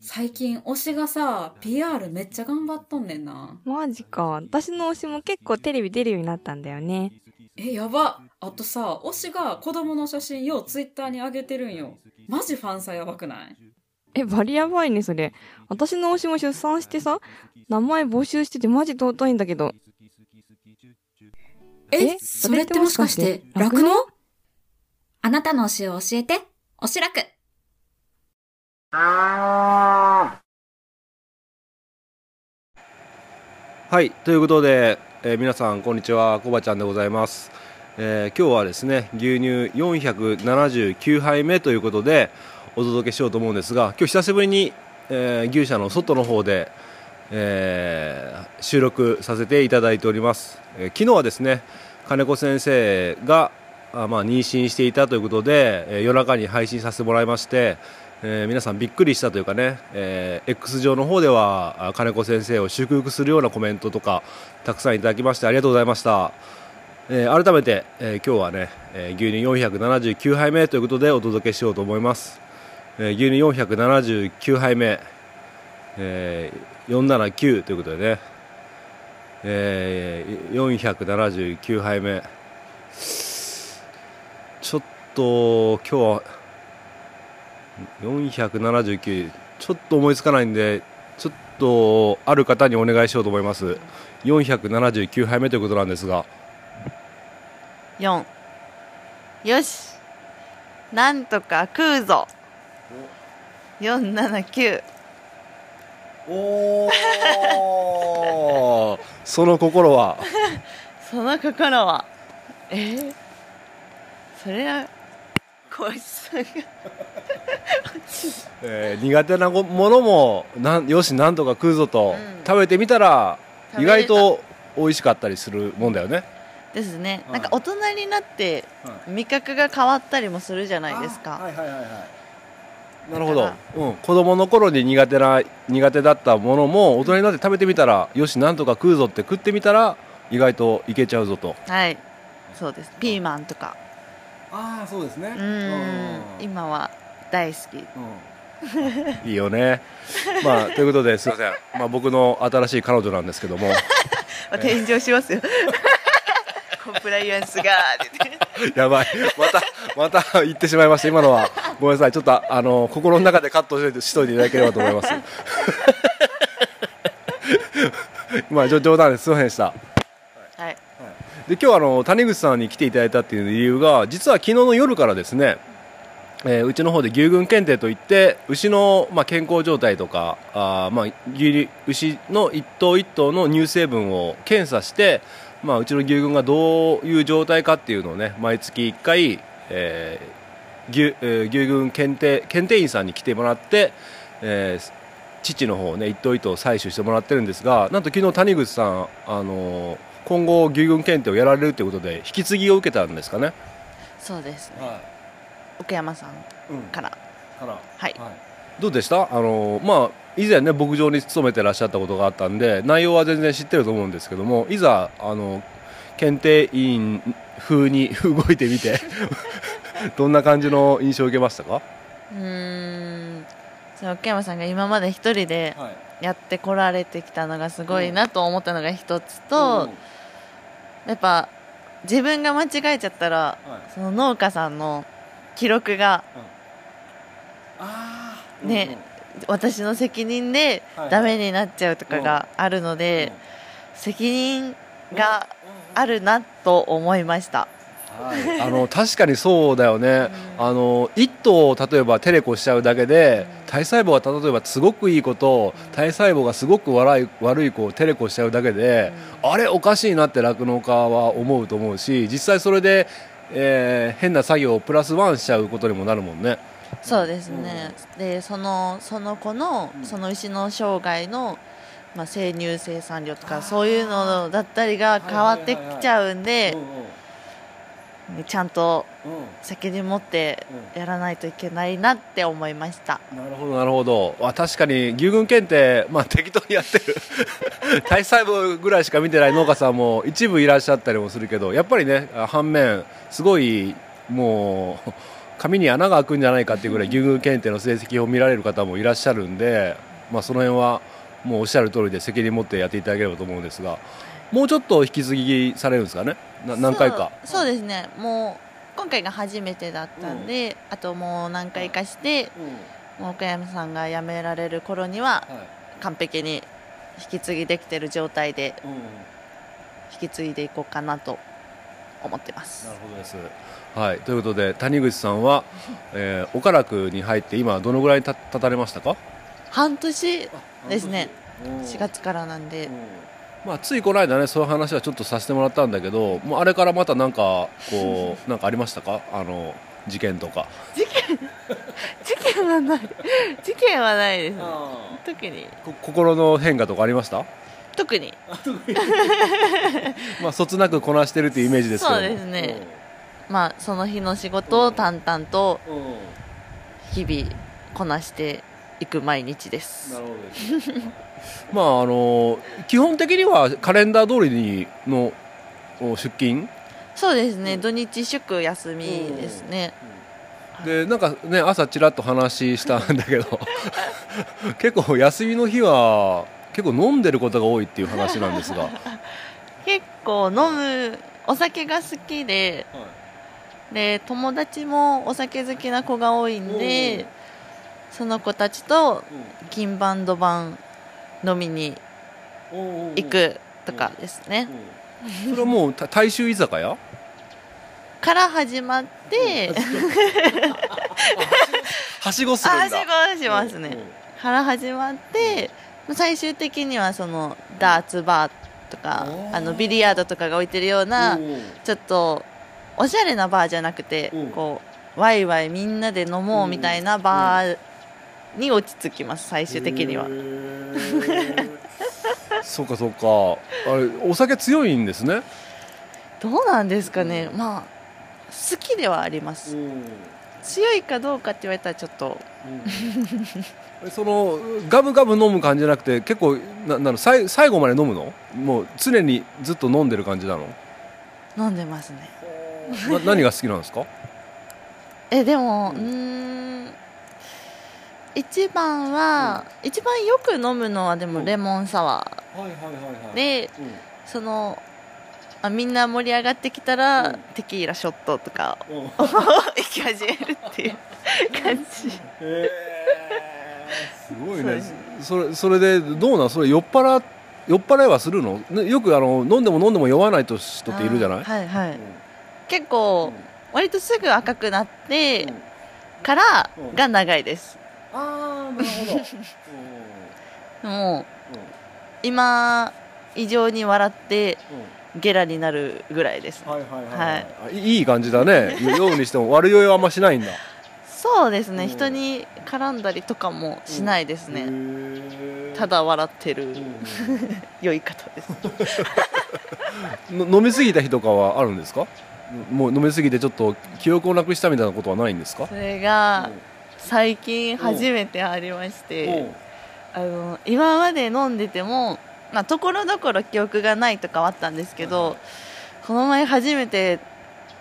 最近推しがさ PR めっちゃ頑張っとんねんなマジか。私の推しも結構テレビ出るようになったんだよね。えやばあとさ推しが子供の写真ようツイッターに上げてるんよマジファンサやばくない？え、バリやばいね、それ。私の推しも出産してさ、名前募集しててマジ尊いんだけど。ええ？それってもしかしてそれってもしかして酪農あなたの推しを教えて、おしらく。はい、ということで、えー皆さんこんにちは、こばちゃんでございます。えー今日はですね、牛乳479杯目ということでお届けしようと思うんですが、今日久しぶりに、えー牛舎の外の方で、えー収録させていただいております。えー昨日はですね、金子先生があまあ妊娠していたということで、え夜中に配信させてもらいまして、えー皆さんびっくりしたというかね、えー X 上の方では金子先生を祝福するようなコメントとかたくさんいただきましてありがとうございました、えー改めて、えー今日はね、えー牛乳479杯目ということでお届けしようと思います、えー牛乳479杯目、えー479ということでね、えー479杯目。ちょっと今日は479ちょっと思いつかないんでちょっとある方にお願いしようと思います。479杯目ということなんですが。4よし。なんとか食うぞ。479おおその心は？その心は。えー、それは小石さんがえー苦手なものもなんよしなんとか食うぞと、うん。食べてみたら意外と美味しかったりするもんだよね。ですね、はいなんか大人になって味覚が変わったりもするじゃないですか、はいはいはいはい。なるほど。だか、うん、子供の頃に苦手な苦手だったものも大人になって食べてみたらよしなんとか食うぞって食ってみたら意外といけちゃうぞと。はい。そうです。ピーマンとかああそうですね。うーん。今は大好き。いいよね。まあということですいません、まあ、僕の新しい彼女なんですけども。まあ天井しますよ。コンプライアンスがやばい。またまた言ってしまいました。今のは。ごめんなさい。ちょっとあの心の中でカットしといてしといていただければと思います。まあ冗冗談ですすいませんでした。はいで今日あの谷口さんに来ていただいたっていう理由が実は昨日の夜からですね、えーうちの方で牛群検定といって牛の、まあ、健康状態とかあ、まあ、牛牛の一頭一頭の乳成分を検査して、まあ、うちの牛群がどういう状態かっていうのをね毎月1回、えー牛えー牛群検定検定員さんに来てもらって、えー父の方をね一頭一頭採取してもらってるんですがなんと昨日谷口さんあのー今後牛群検定をやられるということで引き継ぎを受けたんですかね？そうですねは奥山さんい。うん。からから。はいどうでした？あのーまあ以前ね牧場に勤めてらっしゃったことがあったんで内容は全然知ってると思うんですけどもいざあの検定委員風に 動いてみて どんな感じの印象を受けましたか？うーんその奥山さんが今まで一人ではい。やってこられてきたのがすごいなと思ったのが一つと、やっぱ自分が間違えちゃったらはい。その農家さんの記録が。ね私の責任ではい。ダメになっちゃうとかがあるので、責任があるなと思いました、はい、あの確かにそうだよね、あの一頭を例えばテレコしちゃうだけで、体細胞が例えばすごくいい子と、体細胞がすごく悪い悪い子をテレコしちゃうだけで、あれおかしいなって酪農家は思うと思うし実際それで、えー変な作業をプラスワンしちゃうことにもなるもんね。そうですね、でそのその子のその牛の生涯の、まあ、生乳生産量とかそういうのだったりが変わってきちゃうんで、ちゃんと責任持ってやらないといけないなって思いました。なるほどなるほど。確かに牛群検定、まあ、適当にやってる。体細胞ぐらいしか見てない農家さんも一部いらっしゃったりもするけどやっぱりね反面すごいもう紙に穴が開くんじゃないかっていうぐらい牛乳検定の成績を見られる方もいらっしゃるんで、まあ、その辺はもうおっしゃる通りで責任持ってやっていただければと思うんですがもうちょっと引き継ぎされるんですかね？な何回か。そうですね。もう今回が初めてだったんで、あともう何回かしてもう岡山さんが辞められる頃には完璧に引き継ぎできてる状態で引き継いでいこうかなと思ってます。なるほどです。はい、ということで谷口さんは、えー、岡楽に入って今どのぐらいた経たれましたか？半年ですね。4月からなんでまあ、ついこの間ねそういう話はちょっとさせてもらったんだけどもうあれからまたなんかこう なんかありましたか？あの事件とか。事件？はない。事件はないです。ね特に。こ心の変化とかありました？特に。まあそつなくこなしてるっていうイメージですけどそうですね。まあその日の仕事を淡々と日々こなしていく毎日です。なるほどですまああの基本的にはカレンダー通りにのお出勤？そうですね。土日祝休みですね。でなんかね朝ちらっと話したんだけど 結構休みの日は結構飲んでることが多いっていう話なんですが。結構飲むお酒が好きでで友達もお酒好きな子が多いんでその子たちと金バンド版飲みに行くとかですね。それはもうた大衆居酒屋？から始まってはしごするんだ。あはしごしますね。から始まって最終的にはそのダーツバーとかあのビリヤードとかが置いてるようなちょっとおしゃれなバーじゃなくてうん。こうワイワイみんなで飲もうみたいなバーに落ち着きます最終的にはそうかそうか。あれお酒強いんですね。どうなんですかね。まあ好きではあります。強いかどうかって言われたらちょっと。そのガブガブ飲む感じじゃなくて結構ななの最最後まで飲むの？もう常にずっと飲んでる感じなの？飲んでますね。な何が好きなんですか？えでもうーん。一番は、一番よく飲むのはでもレモンサワーでそのあみんな盛り上がってきたら、テキーラショットとかを 行き始めるっていう感じ。すごいね。それそれでどうなん？それ酔っ払酔っ払いはするの？ねよくあの飲んでも飲んでも酔わないと人っているじゃない？はいはい、結構割とすぐ赤くなってからが長いです。ああなるほど。もう今異常に笑ってゲラになるぐらいです。はいはいはいあいい感じだね。酔うにしても。悪酔いはあんましないんだ。そうですね、うん。人に絡んだりとかもしないですね、ねただ笑ってる 酔い方です。の飲みすぎた日とかはあるんですか？もう飲みすぎてちょっと記憶をなくしたみたいなことはないんですか？それが最近初めてありましてあの今まで飲んでてもまあところどころ記憶がないとかはあったんですけど、この前初めて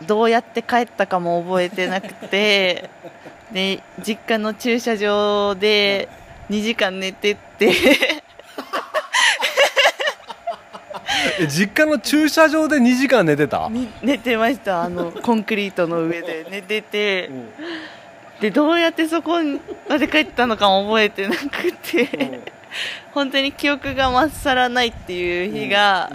どうやって帰ったかも覚えてなくて で実家の駐車場で2時間寝てって。え実家の駐車場で2時間寝てた？に寝てました。あのコンクリートの上で寝ててでどうやってそこまで帰ったのかも覚えてなくて。本当に記憶がまっさらないっていう日が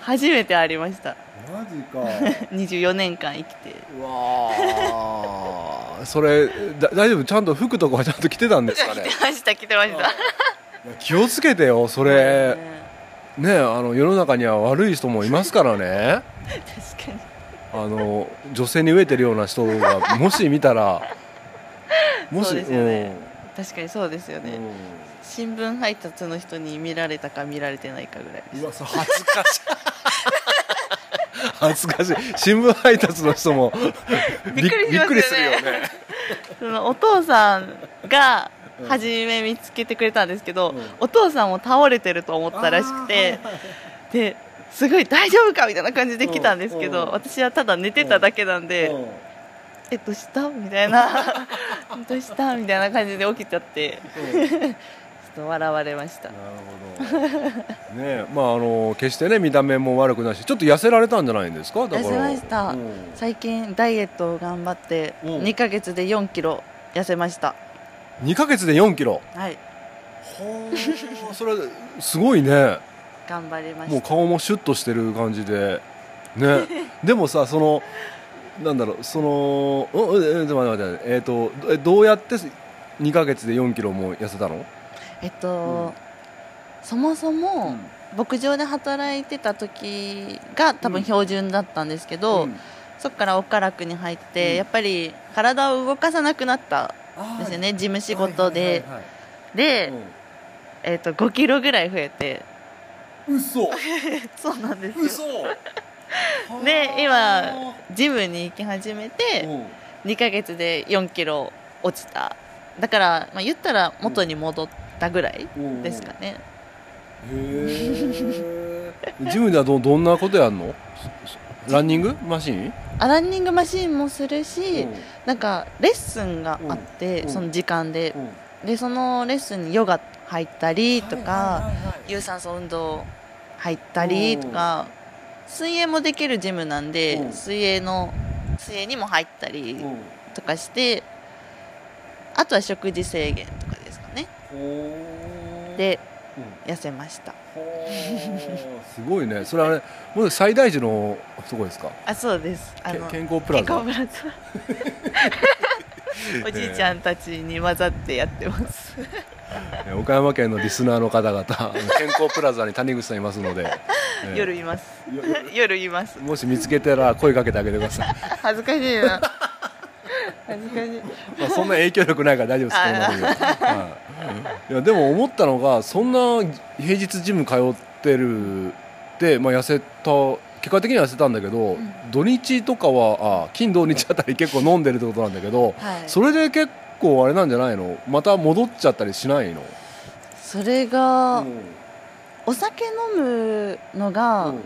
初めてありました。マジか。24年間生きて。うわー。それだ大丈夫？ちゃんと服とかはちゃんと着てたんですかね？来てました来てました。気をつけてよそれ。ね。あの世の中には悪い人もいますからね。確かに。あの女性に飢えてるような人がもし見たらもしそうですよね。確かにそうですよね、うん。うん新聞配達の人に見られたか見られてないかぐらいです。うわそれ恥ずかしい。恥ずかしい。新聞配達の人も びっくりね。びっくりするよね。そのお父さんが初め見つけてくれたんですけど、お父さんも倒れてると思ったらしくて、ですごい大丈夫かみたいな感じで来たんですけど、うん私はただ寝てただけなんで、えっとした？みたいなえっとした？みたいな感じで起きちゃってちょっと笑われましたなるほど。ねえ、まああの決してね見た目も悪くないし、ちょっと痩せられたんじゃないんですか？痩せましたうん最近ダイエットを頑張ってうん2ヶ月で4キロ痩せました二ヶ月で4キロ？はいほう、それすごいね。頑張りましたもう顔もシュッとしてる感じで。ね。でもさ、その。なんだろう、その、うんえ、え、待って待ってえっ、と、えどうやって2ヶ月で4キロも痩せたの？えっと、うん。そもそも牧場で働いてた時が多分標準だったんですけど、うん。そこから岡楽に入って、うん。やっぱり体を動かさなくなったんですよね事務仕事で、で、えっと5キロぐらい増えて。うん嘘。そうなんです嘘。よ。で今ジムに行き始めて2ヶ月で4キロ落ちた。だから、まあ、言ったら元に戻ったぐらいですかね、へえ。ジムではどどんなことやんの？ランニング？マシン？あランニングマシンもするし、う。んなんかレッスンがあって、う。んその時間で。う。んでそのレッスンにヨガ入ったりとか、有酸素運動入ったりとか、水泳もできるジムなんで、うん。水泳の水泳にも入ったりうん。とかして、あとは食事制限とかですかね。でうん。痩せました。すごいね。それはねもう最大時のとこですか？あそうです。あけの健康プラザ。健康プラザ おじいちゃんたちに混ざってやってます。え岡山県のリスナーの方々 健康プラザに谷口さんいますので、えー夜います。よ 夜います。もし見つけたら声かけてあげてください、恥ずかしいな。恥ずかしい。まあ、そんな影響力ないから大丈夫ですい。やでも思ったのがそんな平日ジム通ってるで、まあ、痩せた結果的には痩せたんだけど、土日とかはあ金土日あたり結構飲んでるってことなんだけど、はい。それで結構あれなんじゃないの？また戻っちゃったりしないの、それが、うんお酒飲むのが、うん。飲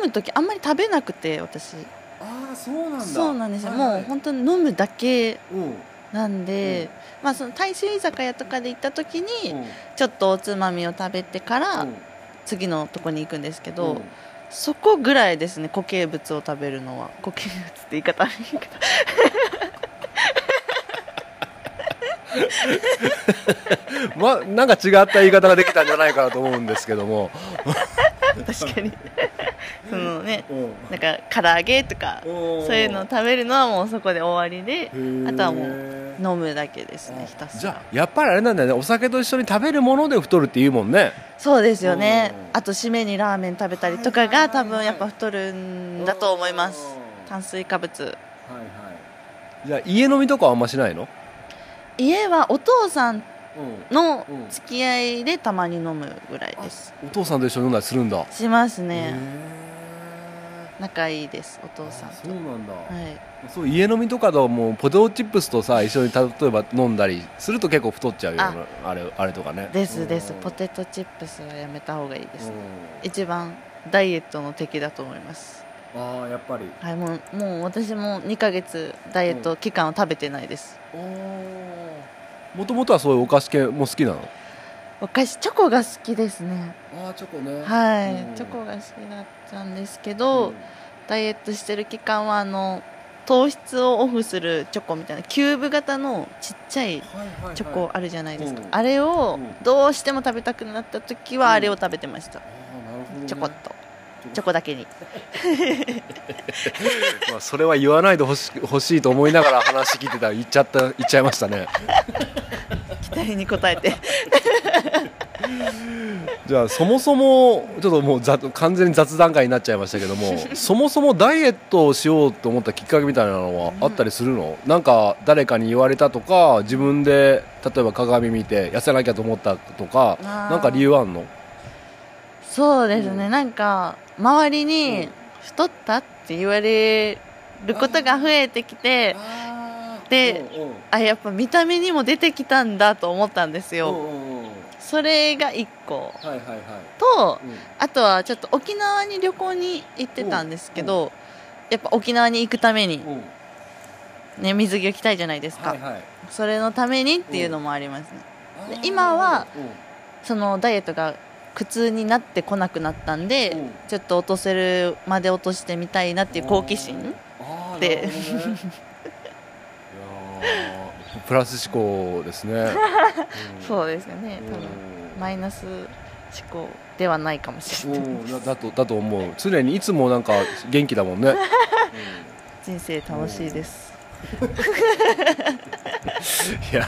む時あんまり食べなくて私。ああそうなんだ。そうなんですよ、もう本当に飲むだけうん。なんで、まあその大衆居酒屋とかで行った時に、うん。ちょっとおつまみを食べてから、うん。次のとこに行くんですけど、うんそこぐらいですね固形物を食べるのは。固形物って言い方悪いけど。まあなんか違った言い方ができたんじゃないかなと思うんですけども、確かに。そのねうん。なんか唐揚げとかそういうのを食べるのはもうそこで終わりであとはもうう飲むだけですねひたすら。じゃあやっぱりあれなんだよね。お酒と一緒に食べるもので太るって言うもんね。そうですよね。うん。あと締めにラーメン食べたりとかが多分やっぱ太るんだと思います。炭水化物。はいはい。じゃあ家飲みとかはあんましないの？家はお父さんうのうん。付き合いでたまに飲むぐらいです。お父さんと一緒に飲んだりするんだ。しますへねー。仲いいですお父さんと。そうなんだ、はい。そう家飲みとかだともうポテトチップスとさ一緒に例えば飲んだりすると結構太っちゃうよあ。あれあれとかね。ですです。うんポテトチップスはやめた方がいいですうん。一番ダイエットの敵だと思います。ああやっぱり。はいもうもう私も2ヶ月ダイエット期間を食べてないですもともとはそういうお菓子系も好きなの？お菓子チョコが好きですね。ああチョコね。はい、うん。チョコが好きだったんですけど、ダイエットしてる期間はあの糖質をオフするチョコみたいなキューブ型のちっちゃいチョコあるじゃないですか、うん。あれをうん。どうしても食べたくなった時はあれを食べてました、ね。ちょこっとチョコだけに。まあそれは言わないでほし欲しいと思いながら 話聞いてたら言っちゃった言っちゃいましたね。期待に応えて。じゃあそもそもちょっともうざ完全に雑談会になっちゃいましたけどもそもそもダイエットをしようと思ったきっかけみたいなのはあったりするの、なんか誰かに言われたとか自分で例えば鏡見て痩せなきゃと思ったとかなんか理由あんの？そうですね、うんなんか周りうん。に太ったって言われることが増えてきてであやっぱ見た目にも出てきたんだと思ったんですよ、それが1個。はいはいはい。とうん。あとはちょっと沖縄に旅行に行ってたんですけど、やっぱ沖縄に行くためにうん。ね、水着を着たいじゃないですか、はいはい。それのためにっていうのもありますね。で今はそのダイエットが苦痛になってこなくなったんで、うん。ちょっと落とせるまで落としてみたいなっていう好奇心で。ね。プラス思考ですね、そうですよね。多分マイナス思考ではないかもしれない、だとだと思う。常にいつもなんか元気だもんね、人生楽しいです、いや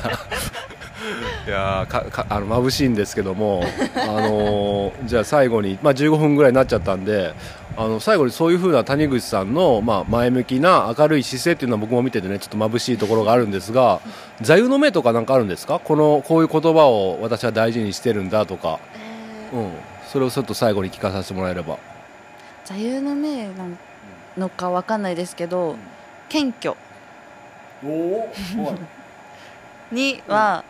いやかかあの眩しいんですけども、あのーじゃあ最後に、まあ、15分ぐらいになっちゃったんであの最後にそういうふうな谷口さんの、まあ、前向きな明るい姿勢っていうのは僕も見ててねちょっと眩しいところがあるんですが座右の銘とかなんかあるんですか？このこういう言葉を私は大事にしてるんだとか、うん、それをちょっと最後に聞かさせてもらえれば。座右の銘なのかわかんないですけど、謙虚。おおには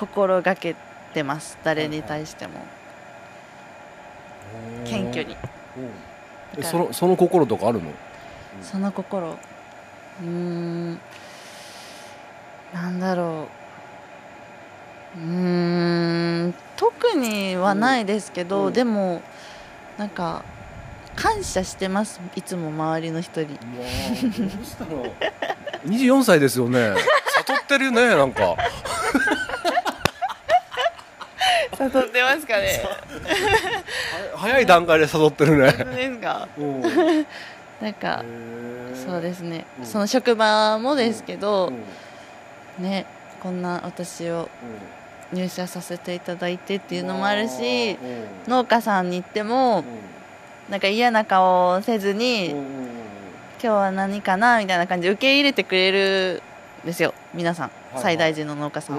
心がけてます。誰に対しても。謙虚に。えそのその心とかあるの？その心。うーん。なんだろう。うーん。特にはないですけど、うん。でもなんか感謝してます。いつも周りの人に。どうしたの？24歳ですよね。悟ってるねなんか誘ってますかね。早い段階で悟ってるね。ですか？う。んなんかそうですね、うん。その職場もですけど、ねこんな私を入社させていただいてっていうのもあるし農家さんに行ってもなんか嫌な顔をせずに、今日は何かなみたいな感じで受け入れてくれるんですよ。皆さん、いはい。最大寺の農家さん、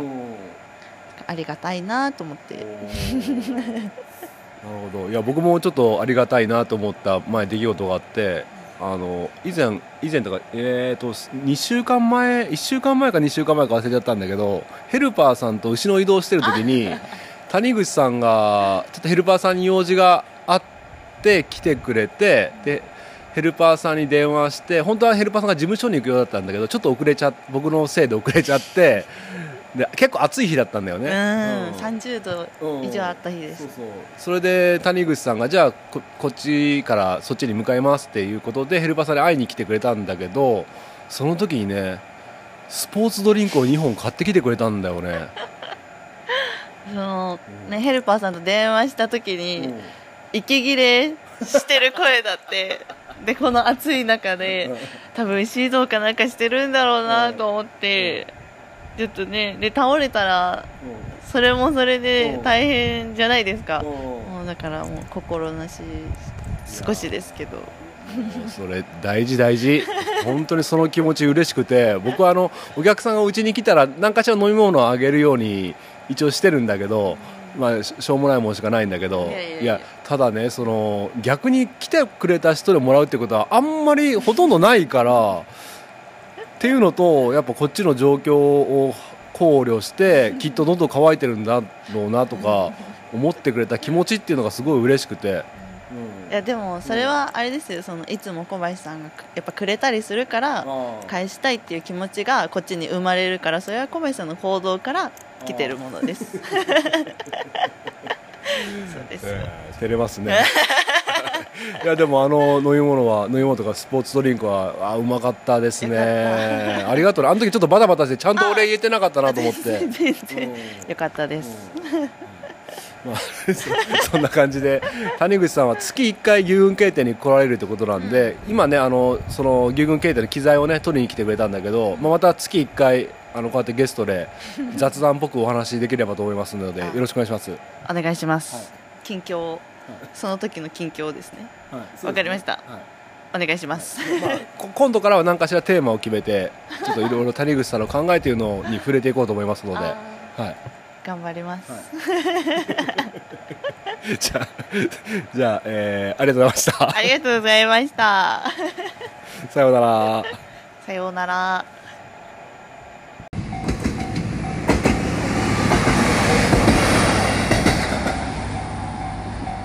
ありがたいなと思って、なるほど。いや僕もちょっとありがたいなと思った前出来事があってあの以前以前とかえー、と2週間前1週間前か2週間前か忘れちゃったんだけどヘルパーさんと牛の移動してる時に谷口さんがちょっとヘルパーさんに用事があって来てくれてでヘルパーさんに電話して本当はヘルパーさんが事務所に行くようだったんだけどちょっと遅れちゃっ僕のせいで遅れちゃってで結構暑い日だったんだようん、ね。30度以上あった日です、そうそう。それで谷口さんがじゃあここっちからそっちに向かいますっていうことでヘルパーさんに会いに来てくれたんだけどその時にねスポーツドリンクを2本買ってきてくれたんだよね。そのね、ヘルパーさんと電話した時に、息切れしてる声だって でこの暑い中で多分シートかなんかしてるんだろうなと思ってちょっとねで倒れたらそれもそれで大変じゃないですか。もうだからもう心なし少しですけど。それ大事大事。本当にその気持ち嬉しくて僕はあのお客さんがうちに来たら何かしら飲み物をあげるように一応してるんだけど、まあ、ししょうもないもんしかないんだけどいやただねその逆に来てくれた人でもらうってことはあんまりほとんどないからっていうのとやっぱこっちの状況を考慮してきっと喉乾いてるんだろうなとか思ってくれた気持ちっていうのがすごい嬉しくて。いやでもそれはあれですよ。そのいつも小林さんがやっぱくれたりするから返したいっていう気持ちがこっちに生まれるからそれは小林さんの行動から来てるものです。そうですよ。照れますね いやでもあの飲み物は飲み物とかスポーツドリンクはあうまかったですね。ありがとう。ねあの時ちょっとバタバタしてちゃんとお礼言えてなかったなと思って。全然よかったです、まあ、そ そんな感じで谷口さんは月1回牛群経典に来られるってことなんで、今ねあのその牛群経典の機材をね取りに来てくれたんだけど、まあ、また月1回あのこうやってゲストで雑談っぽくお話しできればと思いますので よろしくお願いします。お願いします、近況その時の近況ですね。わかりました。お願いします。まあ、こ今度からは何かしらテーマを決めてちょっといろいろ谷口さんの考えというのに触れていこうと思いますので、あはい、頑張ります、じゃあ じゃあ、えーありがとうございました。ありがとうございました。さようなら。さようなら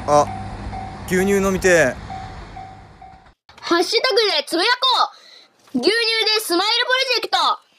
あ牛乳飲みてハッシュタグでつぶやこう。牛乳でスマイルプロジェクト。